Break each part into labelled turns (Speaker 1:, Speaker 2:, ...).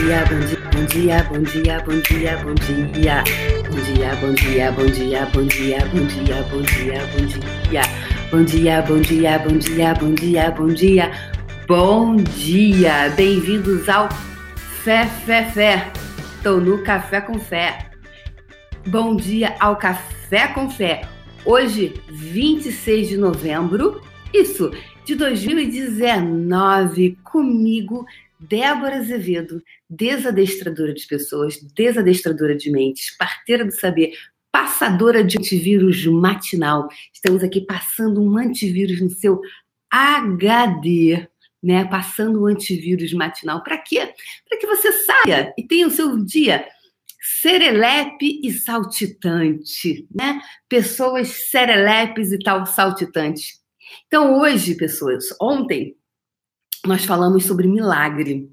Speaker 1: dia, bom dia, bom dia, bom dia, bom dia, bom dia. Bom dia, bom dia, bom dia, bom dia, bom dia, bom dia, bom dia. Bom dia, bom dia, bom dia, bom dia, bom dia. Bem-vindos ao Fé, Fé, Fé. Tô no Café com Fé. Bom dia ao Café com Fé. Hoje, 26 de novembro, isso, de 2019, comigo, Débora Azevedo, desadestradora de pessoas, desadestradora de mentes, parteira do saber, passadora de antivírus matinal. Estamos aqui passando um antivírus no seu HD, né? Passando o antivírus matinal. Para quê? Para que você saia e tenha o seu dia serelepe e saltitante, né? Pessoas serelepes e tal saltitantes. Então, hoje, pessoas, ontem nós falamos sobre milagre.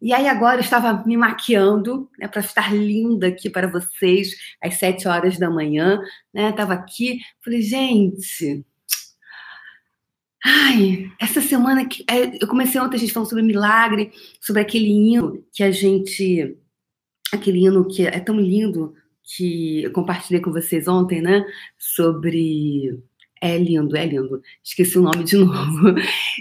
Speaker 1: E aí agora eu estava me maquiando, né, para estar linda aqui para vocês às sete horas da manhã, né? Tava aqui, falei, gente, ai, essa semana que é, eu comecei ontem a gente falando sobre milagre, sobre aquele hino que a gente, aquele hino que é tão lindo que eu compartilhei com vocês ontem, né? Sobre é lindo, é lindo. Esqueci o nome de novo,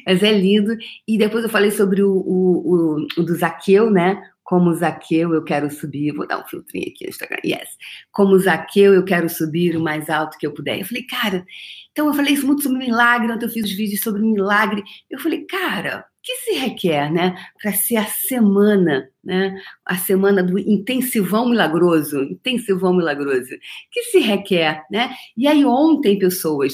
Speaker 1: mas é lindo. E depois eu falei sobre o, o, o, o do Zaqueu, né? Como Zaqueu eu quero subir. Vou dar um filtrinho aqui no Instagram. Yes. Como Zaqueu eu quero subir o mais alto que eu puder. Eu falei, cara. Então eu falei muito sobre milagre. Ontem eu fiz os vídeos sobre milagre. Eu falei, cara, que se requer, né? Para ser a semana, né? A semana do intensivão milagroso, intensivão milagroso. Que se requer, né? E aí ontem, pessoas,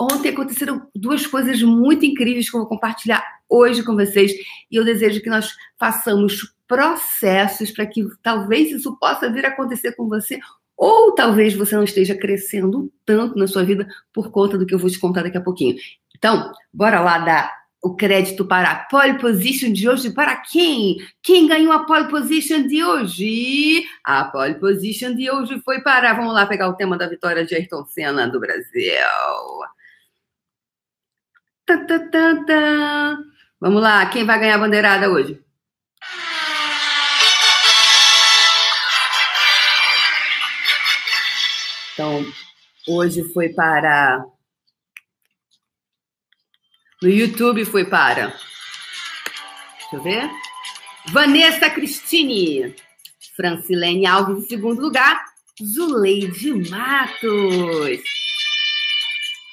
Speaker 1: ontem aconteceram duas coisas muito incríveis que eu vou compartilhar hoje com vocês e eu desejo que nós façamos processos para que talvez isso possa vir a acontecer com você ou talvez você não esteja crescendo tanto na sua vida por conta do que eu vou te contar daqui a pouquinho. Então, bora lá dar o crédito para a pole position de hoje para quem? Quem ganhou a pole position de hoje? A pole position de hoje foi para. Vamos lá pegar o tema da vitória de Ayrton Senna do Brasil. Tá, tá, tá, tá. Vamos lá, quem vai ganhar a bandeirada hoje? Então, hoje foi para no YouTube foi para. Deixa eu ver. Vanessa Cristine. Francilene Alves em segundo lugar. Zuleide Matos.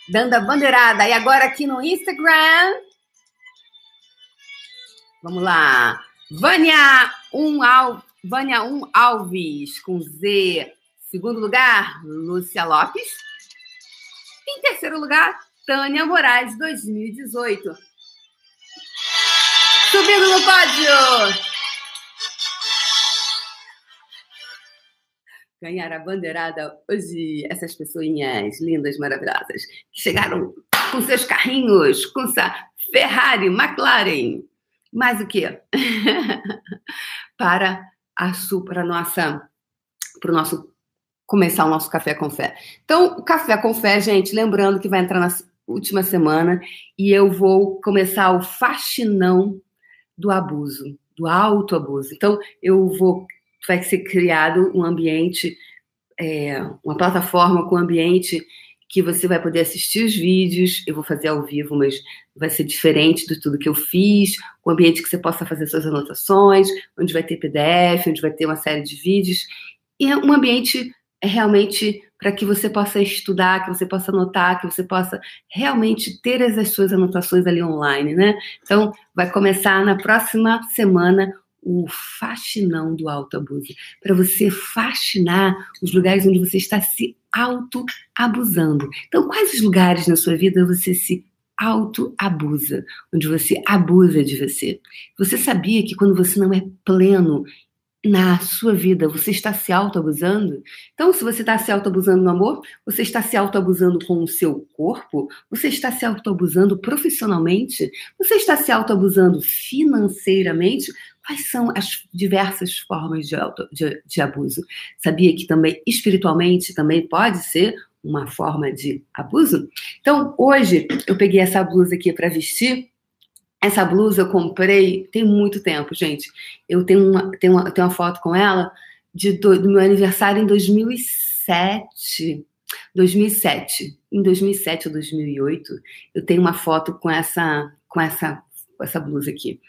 Speaker 1: Dando a bandeirada. E agora aqui no Instagram. Vamos lá. Vânia 1 Al... Vânia 1 Alves com Z. Segundo lugar, Lúcia Lopes. Em terceiro lugar, Tânia Moraes 2018. Subindo no pódio! Ganhar a bandeirada hoje, essas pessoinhas lindas, maravilhosas, que chegaram com seus carrinhos, com sua Ferrari, McLaren. Mais o quê? para a para nossa para o nosso começar o nosso café com fé. Então, o café com fé, gente, lembrando que vai entrar na última semana e eu vou começar o faxinão do abuso, do autoabuso. Então, eu vou, vai ser criado um ambiente, é, uma plataforma com ambiente que você vai poder assistir os vídeos, eu vou fazer ao vivo, mas vai ser diferente de tudo que eu fiz, um ambiente que você possa fazer suas anotações, onde vai ter PDF, onde vai ter uma série de vídeos, e é um ambiente realmente para que você possa estudar, que você possa anotar, que você possa realmente ter as suas anotações ali online, né? Então, vai começar na próxima semana o faxinão do autoabuso, para você faxinar os lugares onde você está se autoabusando. Então, quais os lugares na sua vida você se autoabusa, onde você abusa de você? Você sabia que quando você não é pleno na sua vida, você está se autoabusando? Então, se você está se autoabusando no amor, você está se autoabusando com o seu corpo, você está se autoabusando profissionalmente, você está se autoabusando financeiramente. Quais são as diversas formas de, auto, de, de abuso? Sabia que também espiritualmente também pode ser uma forma de abuso? Então, hoje eu peguei essa blusa aqui para vestir Essa blusa eu comprei tem muito tempo, gente. Eu tenho uma, tenho uma, tenho uma foto com ela de, do, do meu aniversário em 2007. 2007. Em 2007 ou 2008, eu tenho uma foto com essa, com essa, com essa blusa aqui.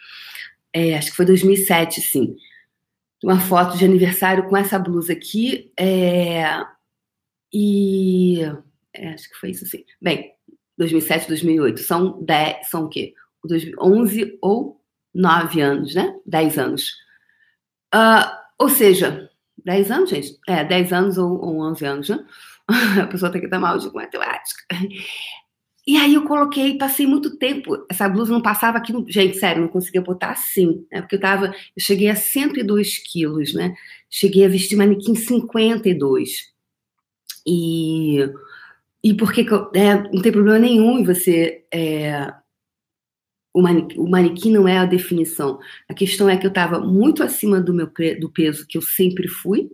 Speaker 1: É, acho que foi 2007, sim. Uma foto de aniversário com essa blusa aqui. É, e. É, acho que foi isso, sim. Bem, 2007, 2008. São 10, são o quê? 11 ou 9 anos, né? 10 anos. Uh, ou seja, 10 anos, gente? É, 10 anos ou, ou 11 anos, né? A pessoa tem que estar mal de matemática. E aí eu coloquei, passei muito tempo, essa blusa não passava aqui no. Gente, sério, não conseguia botar assim, né? Porque eu tava. Eu cheguei a 102 quilos, né? Cheguei a vestir manequim 52. E. E porque é, não tem problema nenhum em você é, o manequim, o manequim não é a definição. A questão é que eu estava muito acima do meu do peso que eu sempre fui?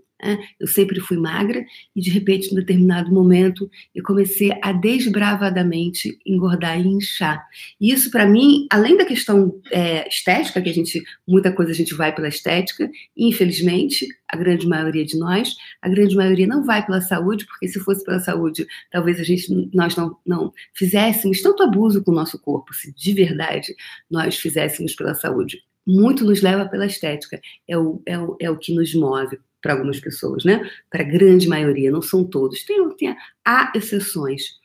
Speaker 1: Eu sempre fui magra e de repente, em determinado momento, eu comecei a desbravadamente engordar e inchar. E isso, para mim, além da questão é, estética, que a gente, muita coisa a gente vai pela estética, infelizmente, a grande maioria de nós, a grande maioria não vai pela saúde, porque se fosse pela saúde, talvez a gente, nós não, não fizéssemos tanto abuso com o nosso corpo, se de verdade nós fizéssemos pela saúde. Muito nos leva pela estética, é o, é o, é o que nos move para algumas pessoas, né? Para a grande maioria, não são todos. Tem, tem, há exceções.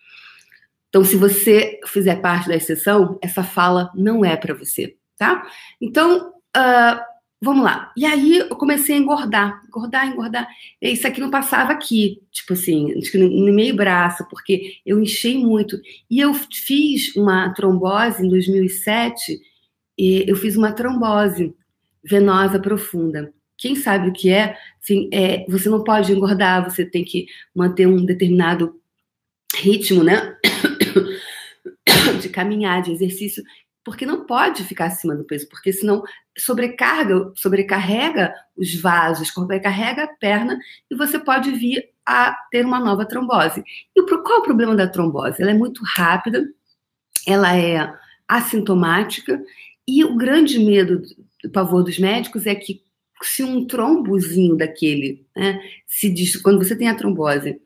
Speaker 1: Então, se você fizer parte da exceção, essa fala não é para você, tá? Então, uh, vamos lá. E aí eu comecei a engordar, engordar, engordar. Isso aqui não passava aqui, tipo assim, no meio braço, porque eu enchei muito. E eu fiz uma trombose em 2007, e eu fiz uma trombose venosa profunda. Quem sabe o que é, assim, é, você não pode engordar, você tem que manter um determinado ritmo, né? De caminhar, de exercício, porque não pode ficar acima do peso, porque senão sobrecarga, sobrecarrega os vasos, sobrecarrega a perna e você pode vir a ter uma nova trombose. E qual é o problema da trombose? Ela é muito rápida, ela é assintomática e o grande medo, do pavor dos médicos é que se um trombozinho daquele, né, se diz, quando você tem a trombose,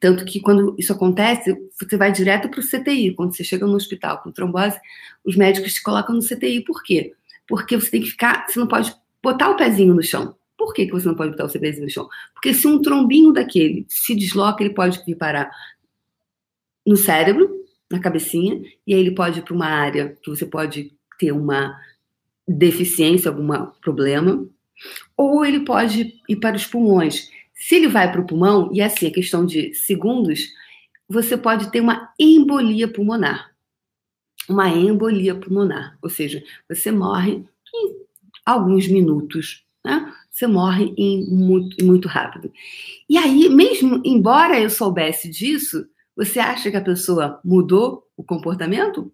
Speaker 1: tanto que quando isso acontece, você vai direto para o CTI. Quando você chega no hospital com trombose, os médicos te colocam no CTI. Por quê? Porque você tem que ficar, você não pode botar o pezinho no chão. Por que, que você não pode botar o seu pezinho no chão? Porque se um trombinho daquele se desloca, ele pode vir parar no cérebro, na cabecinha, e aí ele pode ir para uma área que você pode ter uma deficiência, algum problema, ou ele pode ir para os pulmões. Se ele vai para o pulmão, e assim, é questão de segundos, você pode ter uma embolia pulmonar. Uma embolia pulmonar, ou seja, você morre em alguns minutos, né? Você morre em muito, muito rápido. E aí, mesmo embora eu soubesse disso, você acha que a pessoa mudou o comportamento?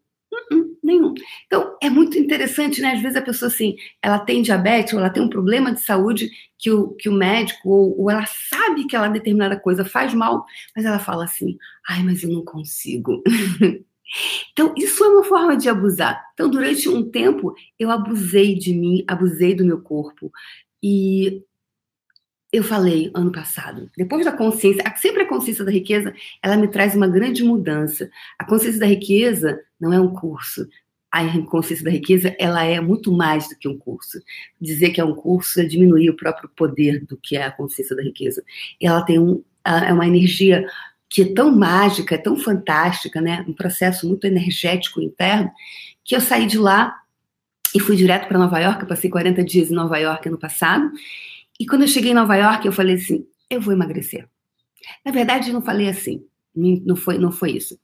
Speaker 1: Nenhum. Então, é muito interessante, né? Às vezes a pessoa, assim, ela tem diabetes ou ela tem um problema de saúde que o, que o médico, ou, ou ela sabe que ela determinada coisa faz mal, mas ela fala assim, ai, mas eu não consigo. Então, isso é uma forma de abusar. Então, durante um tempo, eu abusei de mim, abusei do meu corpo. E eu falei ano passado, depois da consciência, sempre a consciência da riqueza, ela me traz uma grande mudança. A consciência da riqueza não é um curso. A consciência da riqueza, ela é muito mais do que um curso. Dizer que é um curso é diminuir o próprio poder do que é a consciência da riqueza. Ela tem um, é uma energia que é tão mágica, é tão fantástica, né? Um processo muito energético interno, que eu saí de lá e fui direto para Nova York. Eu passei 40 dias em Nova York ano passado e quando eu cheguei em Nova York, eu falei assim: eu vou emagrecer. Na verdade, eu não falei assim, não foi, não foi isso.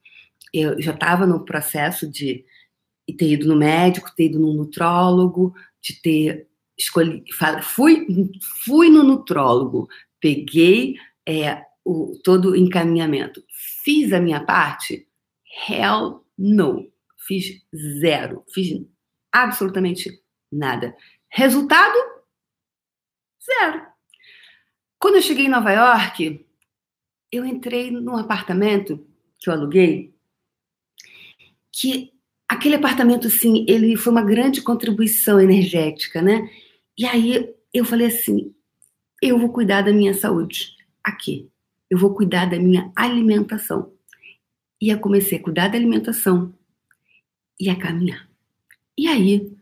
Speaker 1: Eu já estava no processo de ter ido no médico, ter ido no nutrólogo, de ter escolhido. Fui, fui no nutrólogo, peguei é, o, todo o encaminhamento. Fiz a minha parte? Hell no. Fiz zero. Fiz absolutamente nada. Resultado? Zero. Quando eu cheguei em Nova York, eu entrei num apartamento que eu aluguei, que aquele apartamento, assim, ele foi uma grande contribuição energética, né? E aí eu falei assim: eu vou cuidar da minha saúde aqui. Eu vou cuidar da minha alimentação. E eu comecei a cuidar da alimentação e a caminhar. E aí,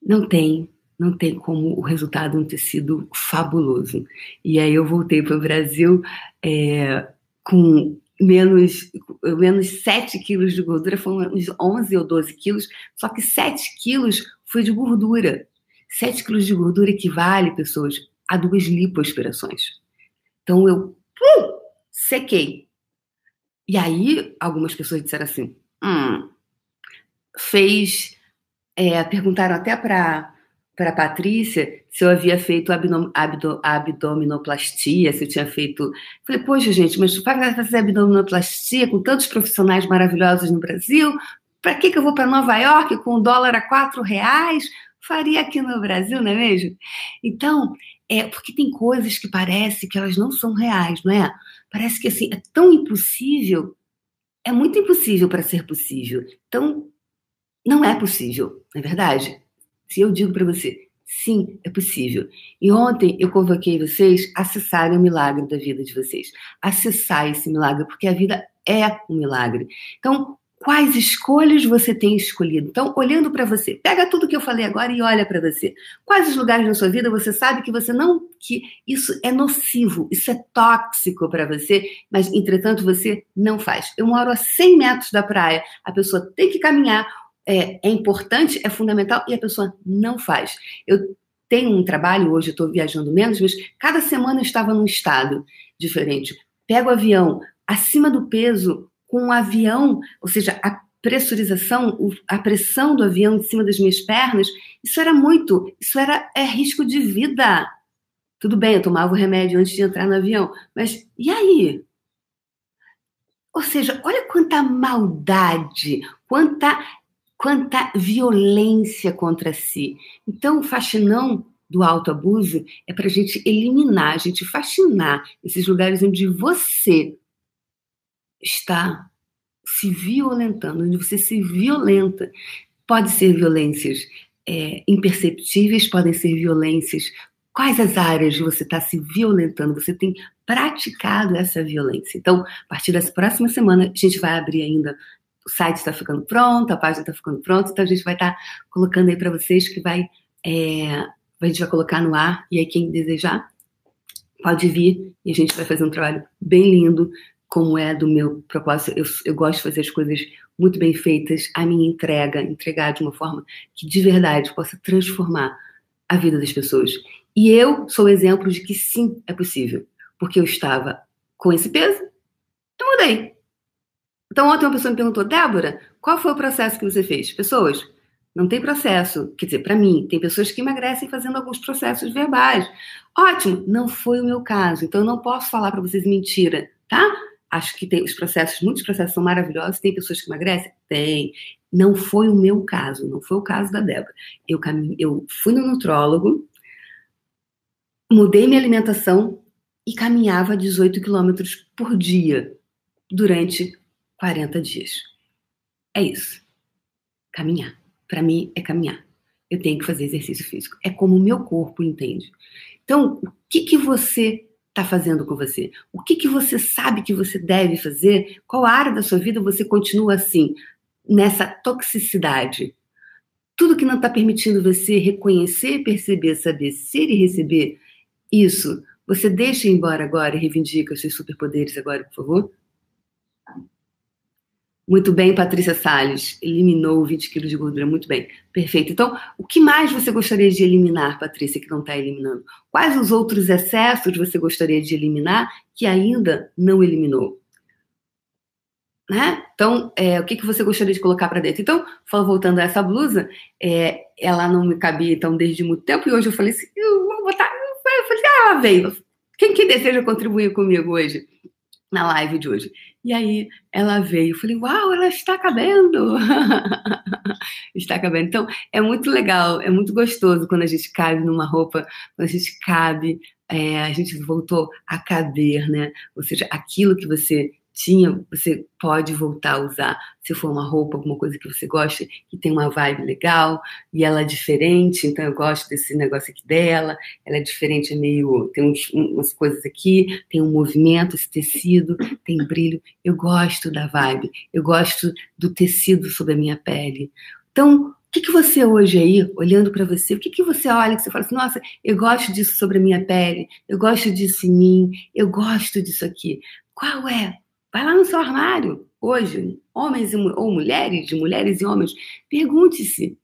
Speaker 1: não tem, não tem como o resultado não ter sido fabuloso. E aí eu voltei para o Brasil é, com menos, menos 7 quilos de gordura, foram uns 11 ou 12 quilos, só que 7 quilos foi de gordura. 7 quilos de gordura equivale, pessoas, a duas lipoaspirações. Então eu uh, sequei. E aí algumas pessoas disseram assim: hum, fez. É, perguntaram até para para Patrícia se eu havia feito abdom, abdo, abdominoplastia, se eu tinha feito. Falei, poxa, gente, mas para fazer abdominoplastia com tantos profissionais maravilhosos no Brasil, para que, que eu vou para Nova York com o dólar a quatro reais? Faria aqui no Brasil, não é mesmo? Então, é porque tem coisas que parece que elas não são reais, não é? Parece que assim, é tão impossível, é muito impossível para ser possível. Então, não é possível, não é verdade? Se eu digo para você, sim, é possível. E ontem eu convoquei vocês a acessarem o milagre da vida de vocês. Acessar esse milagre, porque a vida é um milagre. Então, quais escolhas você tem escolhido? Então, olhando para você, pega tudo que eu falei agora e olha para você. Quais os lugares na sua vida você sabe que você não que isso é nocivo, isso é tóxico para você, mas entretanto você não faz. Eu moro a 100 metros da praia, a pessoa tem que caminhar é, é importante, é fundamental e a pessoa não faz. Eu tenho um trabalho, hoje eu estou viajando menos, mas cada semana eu estava num estado diferente. Pego o avião acima do peso, com um avião, ou seja, a pressurização, a pressão do avião em cima das minhas pernas, isso era muito, isso era é risco de vida. Tudo bem, eu tomava o remédio antes de entrar no avião, mas e aí? Ou seja, olha quanta maldade, quanta quanta violência contra si. Então, o faxinão do autoabuso é para a gente eliminar, a gente fascinar esses lugares onde você está se violentando, onde você se violenta. Pode ser violências é, imperceptíveis, podem ser violências. Quais as áreas você está se violentando? Você tem praticado essa violência. Então, a partir dessa próxima semana, a gente vai abrir ainda o site está ficando pronto, a página está ficando pronta, então a gente vai estar tá colocando aí para vocês que vai, é, a gente vai colocar no ar, e aí quem desejar pode vir e a gente vai fazer um trabalho bem lindo, como é do meu propósito. Eu, eu gosto de fazer as coisas muito bem feitas, a minha entrega, entregar de uma forma que de verdade possa transformar a vida das pessoas. E eu sou exemplo de que sim, é possível, porque eu estava com esse peso, eu mudei. Então, ontem uma pessoa me perguntou, Débora, qual foi o processo que você fez? Pessoas, não tem processo. Quer dizer, para mim, tem pessoas que emagrecem fazendo alguns processos verbais. Ótimo, não foi o meu caso. Então, eu não posso falar para vocês mentira, tá? Acho que tem os processos, muitos processos são maravilhosos. Tem pessoas que emagrecem? Tem. Não foi o meu caso, não foi o caso da Débora. Eu, cam... eu fui no nutrólogo, mudei minha alimentação e caminhava 18 quilômetros por dia durante 40 dias. É isso. Caminhar. Para mim, é caminhar. Eu tenho que fazer exercício físico. É como o meu corpo entende. Então, o que, que você está fazendo com você? O que, que você sabe que você deve fazer? Qual área da sua vida você continua assim, nessa toxicidade? Tudo que não está permitindo você reconhecer, perceber, saber, ser e receber isso, você deixa embora agora e reivindica os seus superpoderes agora, por favor? Muito bem, Patrícia Salles. Eliminou 20 quilos de gordura. Muito bem. Perfeito. Então, o que mais você gostaria de eliminar, Patrícia, que não está eliminando? Quais os outros excessos você gostaria de eliminar que ainda não eliminou? Né? Então, é, o que, que você gostaria de colocar para dentro? Então, voltando a essa blusa, é, ela não me cabia então desde muito tempo e hoje eu falei assim, eu vou botar. Eu falei, ah, veio. Quem que deseja contribuir comigo hoje? Na live de hoje. E aí ela veio, eu falei, uau, ela está cabendo! está cabendo. Então, é muito legal, é muito gostoso quando a gente cabe numa roupa, quando a gente cabe, é, a gente voltou a caber, né? Ou seja, aquilo que você tinha, você pode voltar a usar. Se for uma roupa, alguma coisa que você gosta, que tem uma vibe legal, e ela é diferente, então eu gosto desse negócio aqui dela, ela é diferente, é meio. tem uns, umas coisas aqui, tem um movimento, esse tecido, tem brilho. Eu gosto da vibe, eu gosto do tecido sobre a minha pele. Então, o que, que você hoje aí, olhando para você, o que, que você olha que você fala assim, nossa, eu gosto disso sobre a minha pele, eu gosto disso em mim, eu gosto disso aqui. Qual é? Vai lá no seu armário, hoje, homens ou mulheres, de mulheres e homens, pergunte-se: o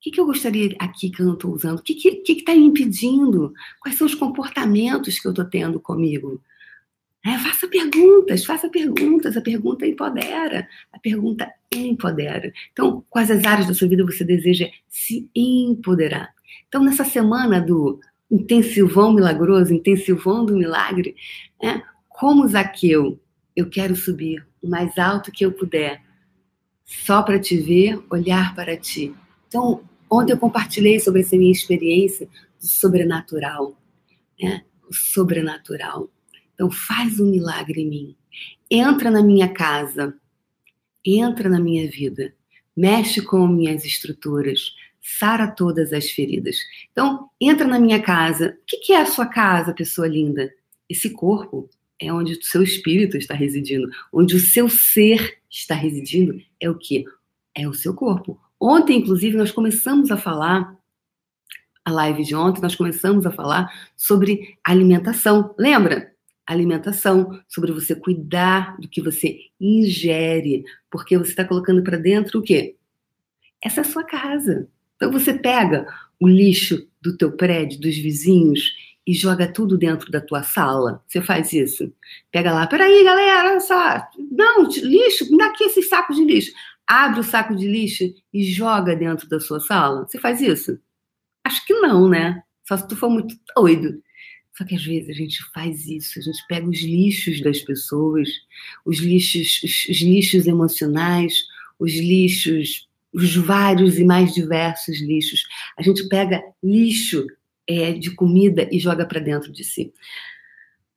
Speaker 1: que, que eu gostaria aqui que eu não estou usando? O que está que, que tá me impedindo? Quais são os comportamentos que eu estou tendo comigo? É, faça perguntas, faça perguntas. A pergunta empodera. A pergunta empodera. Então, quais as áreas da sua vida você deseja se empoderar? Então, nessa semana do intensivão milagroso, intensivão do milagre, né, como Zaqueu, eu quero subir o mais alto que eu puder, só para te ver, olhar para ti. Então, ontem eu compartilhei sobre essa minha experiência do sobrenatural, né? O sobrenatural. Então, faz um milagre em mim. Entra na minha casa, entra na minha vida, mexe com minhas estruturas, sara todas as feridas. Então, entra na minha casa. O que é a sua casa, pessoa linda? Esse corpo, é onde o seu espírito está residindo, onde o seu ser está residindo, é o que? É o seu corpo. Ontem, inclusive, nós começamos a falar, a live de ontem, nós começamos a falar sobre alimentação. Lembra? Alimentação, sobre você cuidar do que você ingere, porque você está colocando para dentro o quê? Essa é a sua casa. Então você pega o lixo do teu prédio, dos vizinhos, e joga tudo dentro da tua sala? Você faz isso? Pega lá, peraí, galera, só. Não, lixo, me dá aqui esses sacos de lixo. Abre o saco de lixo e joga dentro da sua sala. Você faz isso? Acho que não, né? Só se tu for muito doido. Só que às vezes a gente faz isso, a gente pega os lixos das pessoas, os lixos, os, os lixos emocionais, os lixos, os vários e mais diversos lixos. A gente pega lixo é, de comida e joga para dentro de si.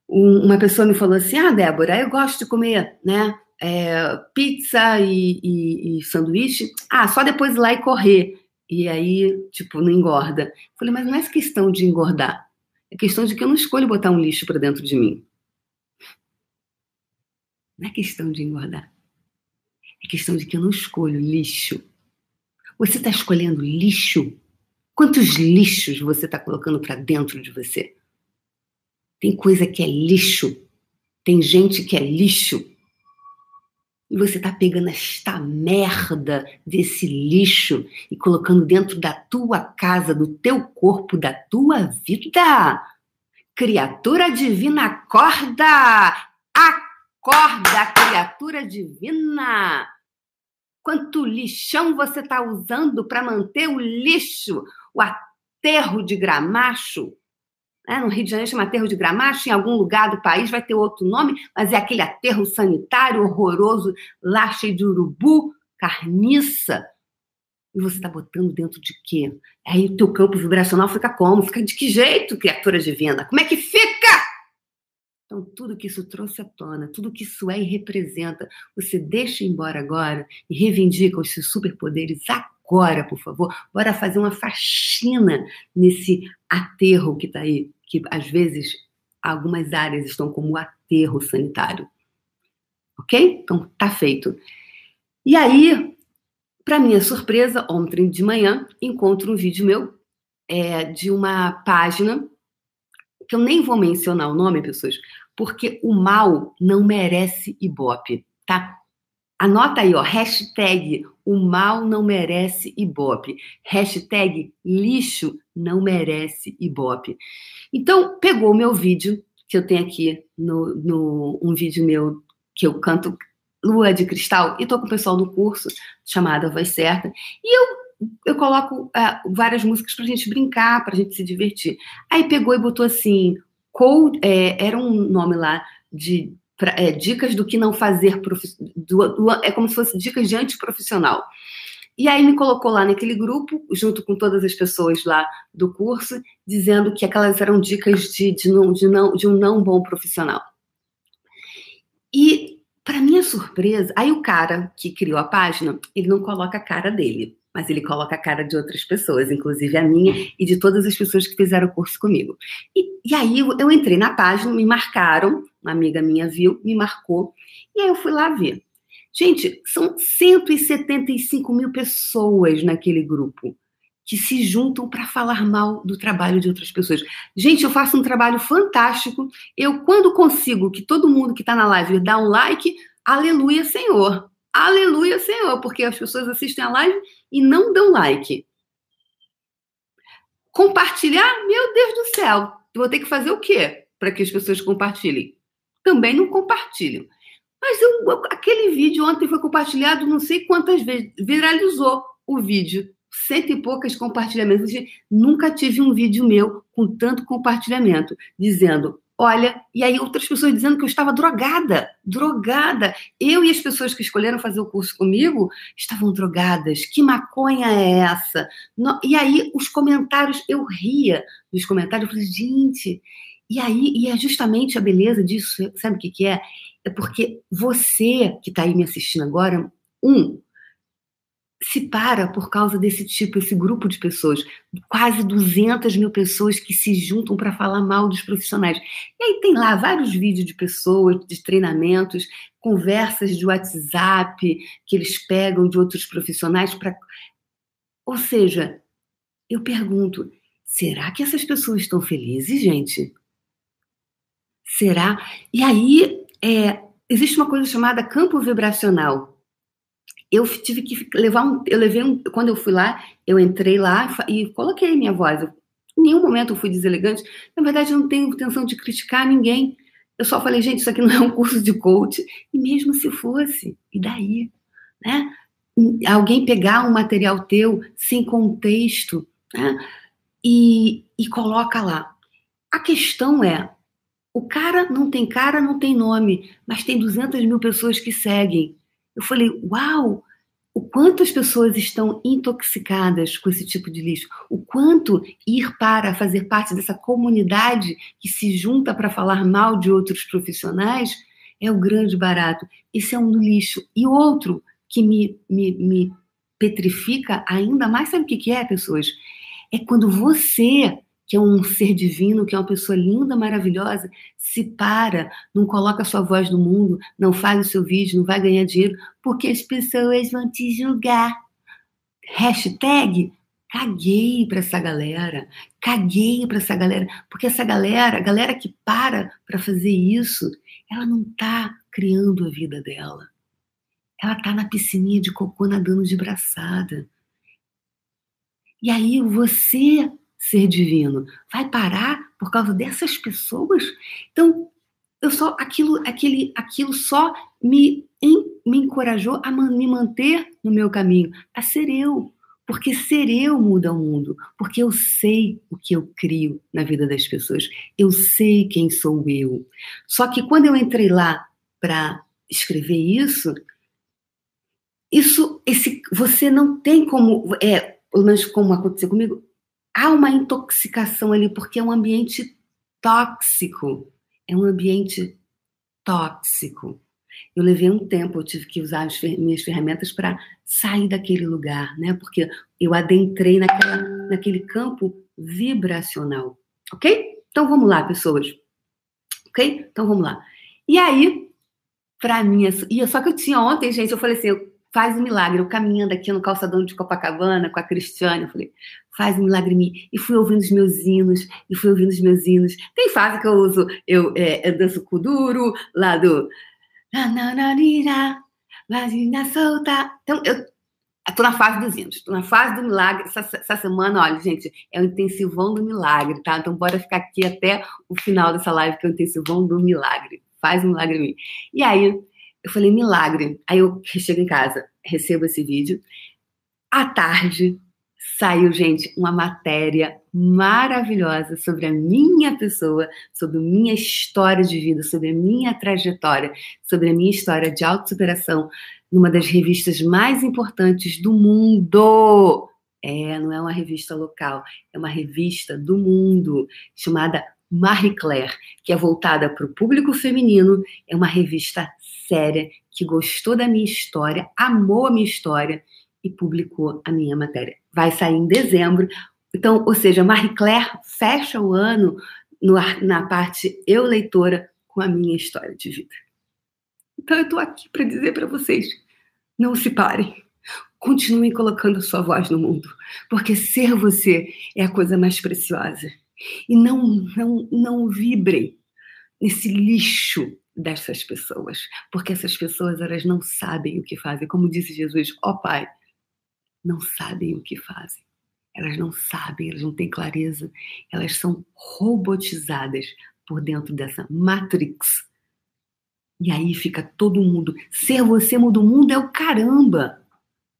Speaker 1: Um, uma pessoa me falou assim: Ah, Débora, eu gosto de comer, né? É, pizza e, e, e, sanduíche. Ah, só depois ir lá e correr. E aí, tipo, não engorda. Falei, mas não é questão de engordar. É questão de que eu não escolho botar um lixo para dentro de mim. Não é questão de engordar. É questão de que eu não escolho lixo. Você está escolhendo lixo Quantos lixos você está colocando para dentro de você? Tem coisa que é lixo, tem gente que é lixo. E você está pegando esta merda desse lixo e colocando dentro da tua casa, do teu corpo, da tua vida. Criatura divina, acorda! Acorda, criatura divina! Quanto lixão você está usando para manter o lixo, o aterro de gramacho? Né? No Rio de Janeiro chama aterro de gramacho, em algum lugar do país vai ter outro nome, mas é aquele aterro sanitário horroroso, lá cheio de urubu, carniça. E você está botando dentro de quê? Aí o teu campo vibracional fica como? Fica de que jeito, criatura divina? Como é que fica? Então, tudo que isso trouxe à tona, tudo que isso é e representa, você deixa embora agora e reivindica os seus superpoderes agora, por favor. Bora fazer uma faxina nesse aterro que está aí, que às vezes algumas áreas estão como aterro sanitário. Ok? Então, tá feito. E aí, para minha surpresa, ontem de manhã, encontro um vídeo meu é, de uma página que eu nem vou mencionar o nome, pessoas, porque o mal não merece ibope, tá? Anota aí, ó, hashtag o mal não merece ibope, hashtag lixo não merece ibope. Então, pegou o meu vídeo, que eu tenho aqui no, no um vídeo meu que eu canto Lua de Cristal, e tô com o pessoal do curso chamado Voz Certa, e eu eu coloco uh, várias músicas pra gente brincar, pra gente se divertir. Aí pegou e botou assim, Cold, é, era um nome lá de pra, é, dicas do que não fazer, do, do, é como se fosse dicas de antiprofissional. E aí me colocou lá naquele grupo, junto com todas as pessoas lá do curso, dizendo que aquelas eram dicas de, de, não, de, não, de um não bom profissional. E para minha surpresa, aí o cara que criou a página, ele não coloca a cara dele, mas ele coloca a cara de outras pessoas, inclusive a minha e de todas as pessoas que fizeram o curso comigo. E, e aí eu entrei na página, me marcaram, uma amiga minha viu, me marcou, e aí eu fui lá ver. Gente, são 175 mil pessoas naquele grupo que se juntam para falar mal do trabalho de outras pessoas. Gente, eu faço um trabalho fantástico. Eu, quando consigo que todo mundo que está na live dá um like, aleluia, Senhor. Aleluia, Senhor, porque as pessoas assistem a live e não dão like. Compartilhar, meu Deus do céu, vou ter que fazer o quê para que as pessoas compartilhem? Também não compartilham. Mas eu, aquele vídeo ontem foi compartilhado não sei quantas vezes, viralizou o vídeo. Cento e poucas compartilhamentos. Nunca tive um vídeo meu com tanto compartilhamento, dizendo Olha, e aí outras pessoas dizendo que eu estava drogada, drogada. Eu e as pessoas que escolheram fazer o curso comigo estavam drogadas. Que maconha é essa? E aí os comentários, eu ria dos comentários, eu falei, gente. E aí, e é justamente a beleza disso, sabe o que, que é? É porque você que está aí me assistindo agora, um, se para por causa desse tipo, esse grupo de pessoas, quase 200 mil pessoas que se juntam para falar mal dos profissionais. E aí tem lá vários vídeos de pessoas, de treinamentos, conversas de WhatsApp que eles pegam de outros profissionais para. Ou seja, eu pergunto, será que essas pessoas estão felizes, gente? Será? E aí, é, existe uma coisa chamada campo vibracional eu tive que levar um. Eu levei um. Quando eu fui lá, eu entrei lá e coloquei minha voz. Eu, em nenhum momento eu fui deselegante. Na verdade, eu não tenho intenção de criticar ninguém. Eu só falei, gente, isso aqui não é um curso de coach. E mesmo se fosse, e daí? Né? Alguém pegar um material teu sem contexto né? e, e coloca lá. A questão é: o cara não tem cara, não tem nome, mas tem 200 mil pessoas que seguem. Eu falei, uau, o quanto as pessoas estão intoxicadas com esse tipo de lixo, o quanto ir para fazer parte dessa comunidade que se junta para falar mal de outros profissionais é o grande barato. Esse é um lixo. E outro que me, me, me petrifica ainda mais, sabe o que é, pessoas? É quando você que é um ser divino, que é uma pessoa linda, maravilhosa, se para, não coloca a sua voz no mundo, não faz o seu vídeo, não vai ganhar dinheiro, porque as pessoas vão te julgar. Hashtag caguei para essa galera, caguei para essa galera, porque essa galera, a galera que para para fazer isso, ela não tá criando a vida dela. Ela tá na piscininha de cocô nadando de braçada. E aí você ser divino. Vai parar por causa dessas pessoas? Então, eu só aquilo, aquele, aquilo só me, em, me encorajou a man, me manter no meu caminho, a ser eu. Porque ser eu muda o mundo. Porque eu sei o que eu crio na vida das pessoas. Eu sei quem sou eu. Só que quando eu entrei lá para escrever isso, isso, esse, você não tem como, é, pelo menos como aconteceu comigo, há uma intoxicação ali, porque é um ambiente tóxico. É um ambiente tóxico. Eu levei um tempo, eu tive que usar as minhas ferramentas para sair daquele lugar, né? Porque eu adentrei naquela, naquele campo vibracional, ok? Então vamos lá, pessoas. Ok? Então vamos lá. E aí, para mim, e só que eu tinha ontem, gente, eu falei assim, faz um milagre. Eu caminhando aqui no calçadão de Copacabana com a Cristiane, eu falei, faz um milagre em mim. E fui ouvindo os meus hinos, e fui ouvindo os meus hinos. Tem fase que eu uso, eu, é, eu danço Kuduro, lá do... Vagina solta. Então, eu tô na fase dos hinos, tô na fase do milagre. Essa, essa, semana, olha, gente, é o intensivão do milagre, tá? Então, bora ficar aqui até o final dessa live, que é o intensivão do milagre. Faz um milagre em mim. E aí, eu falei, milagre. Aí eu chego em casa, recebo esse vídeo. À tarde, saiu, gente, uma matéria maravilhosa sobre a minha pessoa, sobre minha história de vida, sobre a minha trajetória, sobre a minha história de autossuperação, numa das revistas mais importantes do mundo. É, não é uma revista local, é uma revista do mundo chamada Marie Claire, que é voltada para o público feminino, é uma revista séria que gostou da minha história, amou a minha história e publicou a minha matéria. Vai sair em dezembro. Então, ou seja, Marie Claire fecha o ano no, na parte eu leitora com a minha história de vida. Então eu estou aqui para dizer para vocês, não se parem. Continuem colocando sua voz no mundo, porque ser você é a coisa mais preciosa. E não não não vibrem nesse lixo dessas pessoas, porque essas pessoas elas não sabem o que fazem. Como disse Jesus, ó oh, Pai, não sabem o que fazem. Elas não sabem, elas não têm clareza, elas são robotizadas por dentro dessa matrix. E aí fica todo mundo. Ser você muda o mundo é o caramba.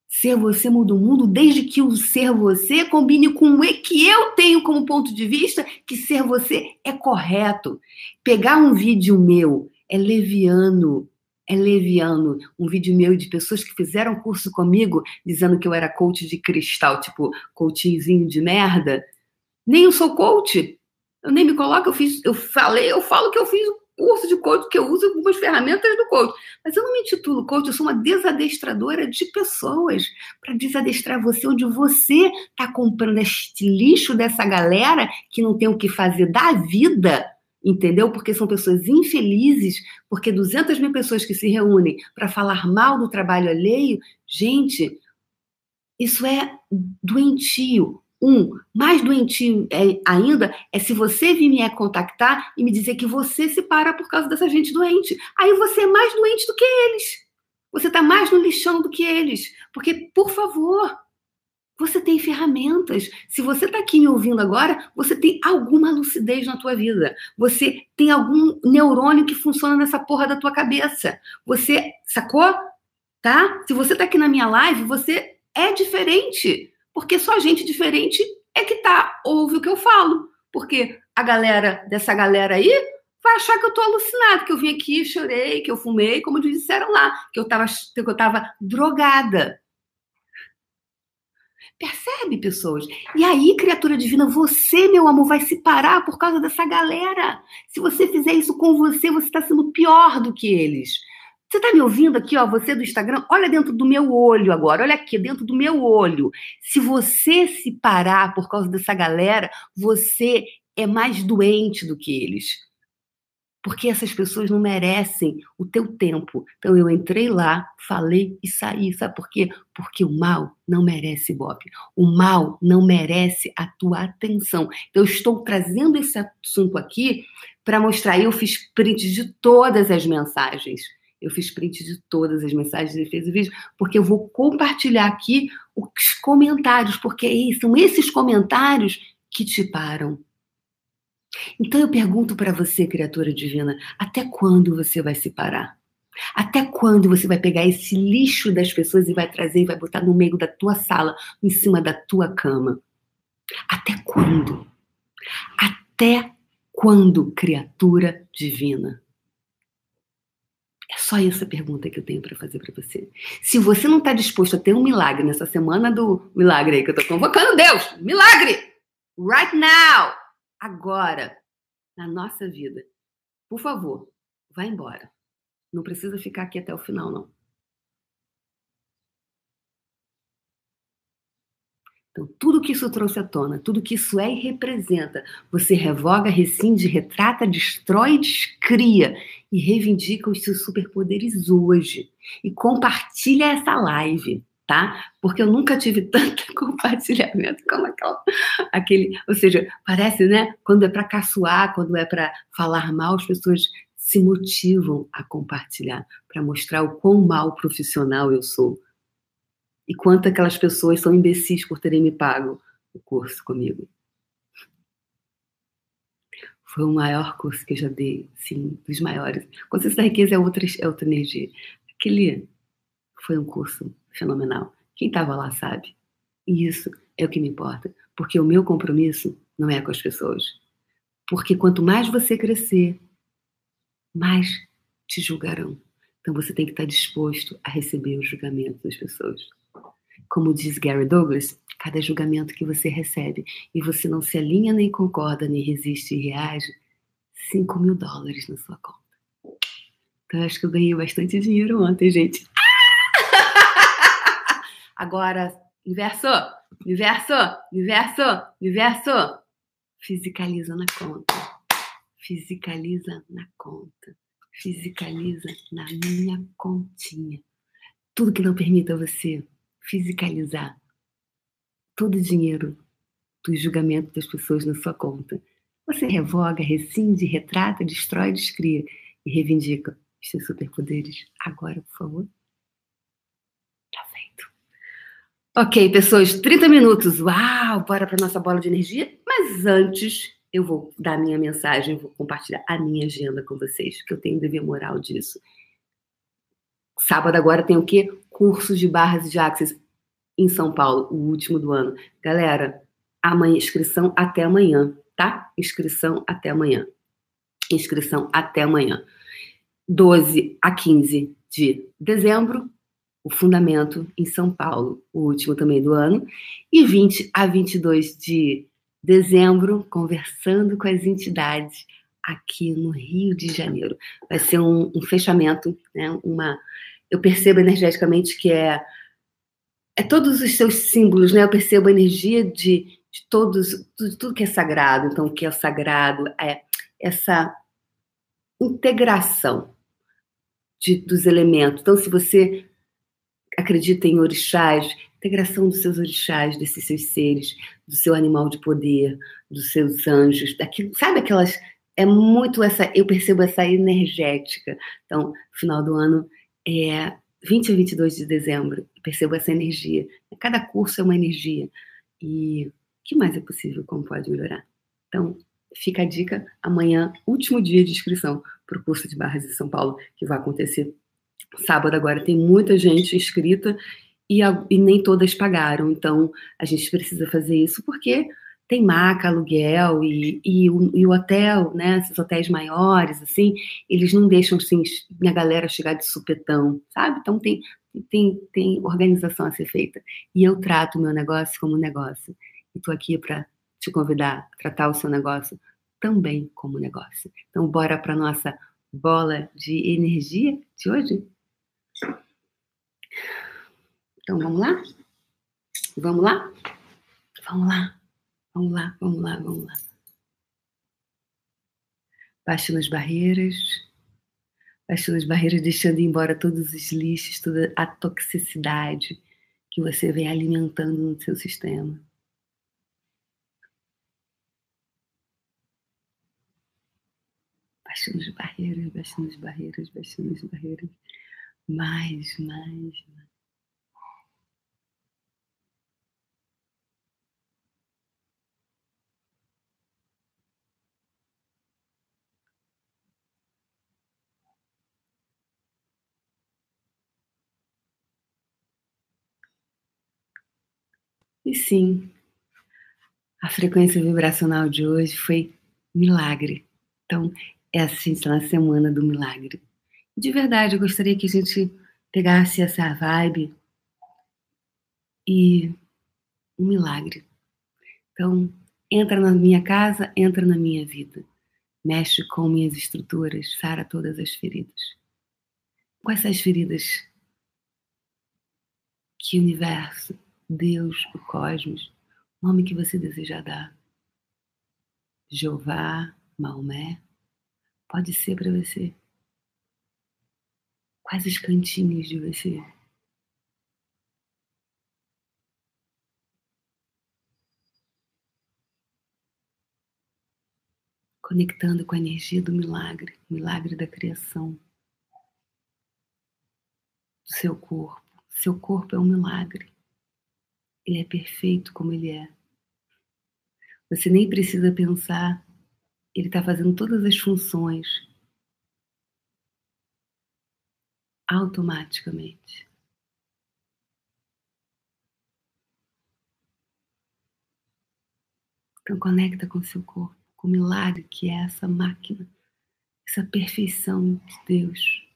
Speaker 1: Ser você muda o mundo desde que o ser você combine com o que eu tenho como ponto de vista que ser você é correto. Pegar um vídeo meu é leviano, é leviano. Um vídeo meu de pessoas que fizeram curso comigo dizendo que eu era coach de cristal, tipo coachzinho de merda. Nem eu sou coach. Eu nem me coloco, eu fiz, eu falei, eu falo que eu fiz curso de coach, que eu uso algumas ferramentas do coach. Mas eu não me intitulo coach, eu sou uma desadestradora de pessoas. Para desadestrar você, onde você está comprando este lixo dessa galera que não tem o que fazer da vida, entendeu? Porque são pessoas infelizes, porque 200 mil pessoas que se reúnem para falar mal do trabalho alheio, gente, isso é doentio. Um, mais doentio é, ainda é se você vir me contactar e me dizer que você se para por causa dessa gente doente. Aí você é mais doente do que eles. Você está mais no lixão do que eles. Porque, por favor, você tem ferramentas. Se você está aqui me ouvindo agora, você tem alguma lucidez na tua vida. Você tem algum neurônio que funciona nessa porra da tua cabeça. Você, sacou? Tá? Se você está aqui na minha live, você é diferente. Porque só gente diferente é que tá, ouve o que eu falo. Porque a galera dessa galera aí vai achar que eu tô alucinada, que eu vim aqui, chorei, que eu fumei, como disseram lá, que eu tava, que eu tava drogada. Percebe, pessoas? E aí, criatura divina, você, meu amor, vai se parar por causa dessa galera. Se você fizer isso com você, você está sendo pior do que eles. Você está me ouvindo aqui, ó, você do Instagram? Olha dentro do meu olho agora, olha aqui, dentro do meu olho. Se você se parar por causa dessa galera, você é mais doente do que eles. Porque essas pessoas não merecem o teu tempo. Então eu entrei lá, falei e saí. Sabe por quê? Porque o mal não merece Bob. O mal não merece a tua atenção. Então eu estou trazendo esse assunto aqui para mostrar. Eu fiz print de todas as mensagens eu fiz print de todas as mensagens e fez o vídeo, porque eu vou compartilhar aqui os comentários, porque são esses comentários que te param. Então eu pergunto para você, criatura divina, até quando você vai se parar? Até quando você vai pegar esse lixo das pessoas e vai trazer e vai botar no meio da tua sala, em cima da tua cama? Até quando? Até quando, criatura divina? É só essa pergunta que eu tenho para fazer para você. Se você não está disposto a ter um milagre nessa semana do milagre aí que eu estou convocando, Deus, milagre! Right now! Agora, na nossa vida. Por favor, vá embora. Não precisa ficar aqui até o final, não. Então, tudo que isso trouxe à tona, tudo que isso é e representa, você revoga, rescinde, retrata, destrói, descria e reivindica os seus superpoderes hoje. E compartilha essa live, tá? Porque eu nunca tive tanto compartilhamento como aquela, aquele. Ou seja, parece, né? Quando é para caçoar, quando é para falar mal, as pessoas se motivam a compartilhar, para mostrar o quão mal profissional eu sou. E quanto aquelas pessoas são imbecis por terem me pago o curso comigo. Foi o maior curso que eu já dei, sim, dos maiores. Consciência da riqueza é outra, é outra energia. Aquele foi um curso fenomenal. Quem estava lá sabe. E isso é o que me importa, porque o meu compromisso não é com as pessoas. Porque quanto mais você crescer, mais te julgarão. Então você tem que estar disposto a receber o julgamento das pessoas. Como diz Gary Douglas, cada julgamento que você recebe e você não se alinha, nem concorda, nem resiste e reage, 5 mil dólares na sua conta. Então, acho que eu ganhei bastante dinheiro ontem, gente. Agora, inverso, inverso, inverso, inverso. Fisicaliza na conta. Fisicaliza na conta. Fisicaliza na minha continha. Tudo que não permita você fisicalizar todo o dinheiro do julgamento das pessoas na sua conta. Você revoga, rescinde, retrata, destrói, descria e reivindica os seus superpoderes agora, por favor. Tá feito. Ok, pessoas, 30 minutos. Uau, bora para nossa bola de energia. Mas antes, eu vou dar minha mensagem, vou compartilhar a minha agenda com vocês, que eu tenho dever moral disso. Sábado agora tem o quê? Cursos de barras e de axis em São Paulo, o último do ano. Galera, amanhã, inscrição até amanhã, tá? Inscrição até amanhã. Inscrição até amanhã. 12 a 15 de dezembro, o Fundamento em São Paulo, o último também do ano. E 20 a 22 de dezembro, conversando com as entidades aqui no Rio de Janeiro. Vai ser um, um fechamento, né? Uma, eu percebo energeticamente que é é todos os seus símbolos, né? Eu percebo a energia de, de todos, tudo, tudo que é sagrado. Então, o que é sagrado é essa integração de, dos elementos. Então, se você acredita em orixás, integração dos seus orixás, desses seus seres, do seu animal de poder, dos seus anjos, daquilo, sabe aquelas é muito essa, eu percebo essa energética. Então, final do ano é 20 a 22 de dezembro, percebo essa energia. Cada curso é uma energia. E o que mais é possível, como pode melhorar? Então, fica a dica, amanhã, último dia de inscrição para o curso de Barras de São Paulo, que vai acontecer sábado agora. Tem muita gente inscrita e, a, e nem todas pagaram. Então, a gente precisa fazer isso porque tem maca, aluguel e, e, o, e, o, hotel, né? Esses hotéis maiores, assim, eles não deixam assim, a galera chegar de supetão, sabe? Então tem, tem, tem organização a ser feita. E eu trato o meu negócio como negócio. E estou aqui para te convidar a tratar o seu negócio também como negócio. Então, bora para nossa bola de energia de hoje? Então, vamos lá? Vamos lá? Vamos lá. Vamos lá, vamos lá, vamos lá. Baixando as barreiras, baixando as barreiras, deixando embora todos os lixos, toda a toxicidade que você vem alimentando no seu sistema. Baixando as barreiras, baixando as barreiras, baixando as barreiras. Mais, mais, mais. E sim, a frequência vibracional de hoje foi milagre. Então, essa a gente está na semana do milagre. De verdade, eu gostaria que a gente pegasse essa vibe e um milagre. Então, entra na minha casa, entra na minha vida. Mexe com minhas estruturas, sara todas as feridas. Quais são as feridas que o universo Deus, o cosmos, nome que você deseja dar. Jeová, Maomé, pode ser para você. Quais os cantinhos de você? Conectando com a energia do milagre, milagre da criação do seu corpo. Seu corpo é um milagre. Ele é perfeito como ele é. Você nem precisa pensar, ele está fazendo todas as funções automaticamente. Então conecta com seu corpo, com o milagre que é essa máquina, essa perfeição de Deus.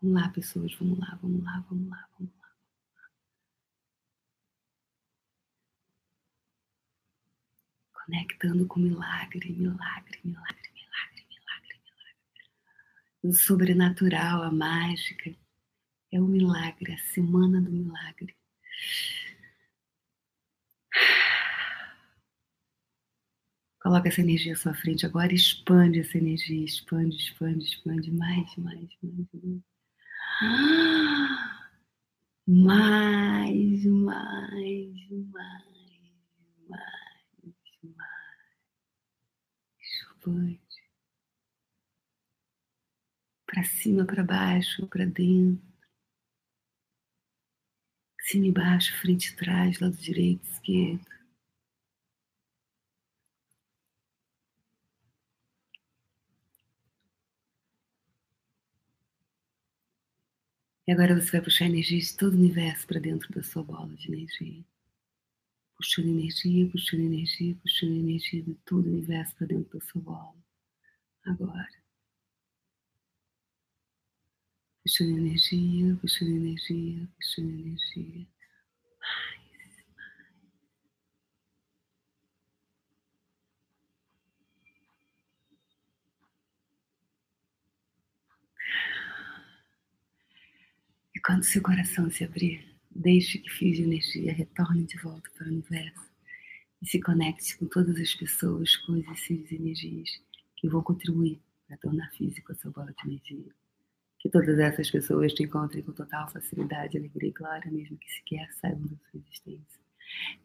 Speaker 1: Vamos lá, pessoas, vamos lá, vamos lá, vamos lá, vamos lá. Conectando com milagre, milagre, milagre, milagre, milagre, milagre. O sobrenatural, a mágica, é o milagre, a semana do milagre. Coloca essa energia à sua frente agora, expande essa energia, expande, expande, expande mais, mais, mais, mais. Mais, mais, mais, mais, mais. Expande. Para cima, para baixo, para dentro. Cima e baixo, frente e trás, lado direito, esquerdo. E agora você vai puxar energia de todo o universo para dentro da sua bola de energia. Puxando energia, puxando energia, puxando energia de todo o universo para dentro da sua bola. Agora. Puxando energia, puxando energia, puxando energia. E quando seu coração se abrir, deixe que fios de energia retornem de volta para o universo e se conecte com todas as pessoas, coisas, seres e energias que vão contribuir para tornar físico a sua bola de energia. Que todas essas pessoas te encontrem com total facilidade, alegria e glória, mesmo que sequer saibam da sua existência.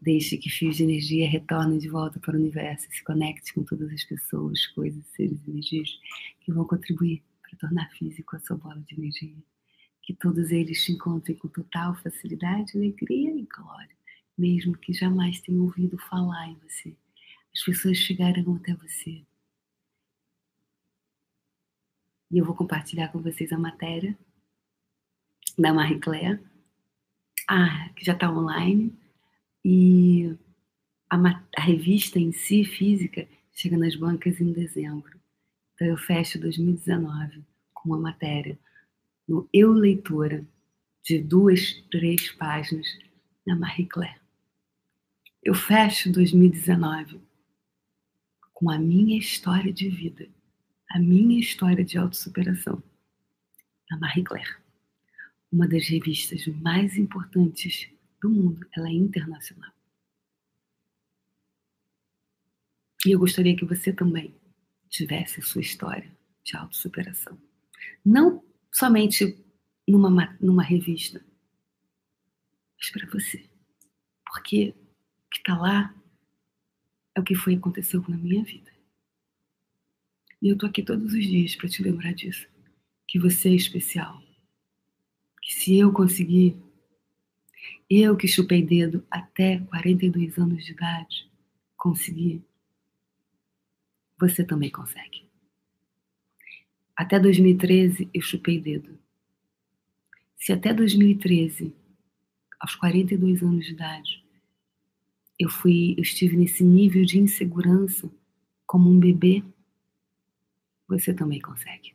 Speaker 1: Deixe que fios de energia retornem de volta para o universo e se conecte com todas as pessoas, coisas, seres e energias que vão contribuir para tornar físico a sua bola de energia que todos eles te encontrem com total facilidade, alegria e glória, mesmo que jamais tenham ouvido falar em você. As pessoas chegarão até você. E eu vou compartilhar com vocês a matéria da Marie Claire, ah, que já está online, e a, a revista em si, física, chega nas bancas em dezembro. Então eu fecho 2019 com uma matéria no Eu Leitora, de duas, três páginas, na Marie Claire. Eu fecho 2019 com a minha história de vida, a minha história de autossuperação, na Marie Claire, uma das revistas mais importantes do mundo, ela é internacional. E eu gostaria que você também tivesse sua história de autossuperação. Não somente numa, numa revista, mas para você. Porque o que está lá é o que foi aconteceu na minha vida. E eu tô aqui todos os dias para te lembrar disso. Que você é especial. Que se eu conseguir, eu que chupei dedo até 42 anos de idade, conseguir, você também consegue. Até 2013 eu chupei dedo. Se até 2013, aos 42 anos de idade, eu fui, eu estive nesse nível de insegurança como um bebê, você também consegue.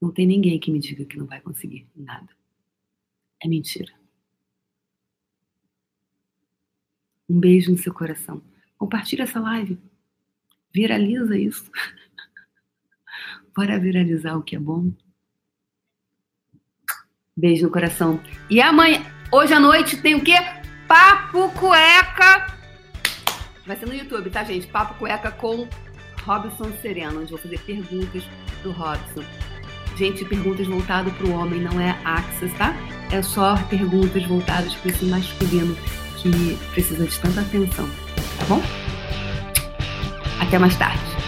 Speaker 1: Não tem ninguém que me diga que não vai conseguir nada. É mentira. Um beijo no seu coração. Compartilha essa live. Viraliza isso. Bora viralizar o que é bom. Beijo no coração. E amanhã, hoje à noite, tem o quê? Papo Cueca. Vai ser no YouTube, tá, gente? Papo Cueca com Robson Sereno, onde vou fazer perguntas do Robson. Gente, perguntas voltadas para o homem, não é axis, tá? É só perguntas voltadas para esse masculino que precisa de tanta atenção, tá bom? Até mais tarde.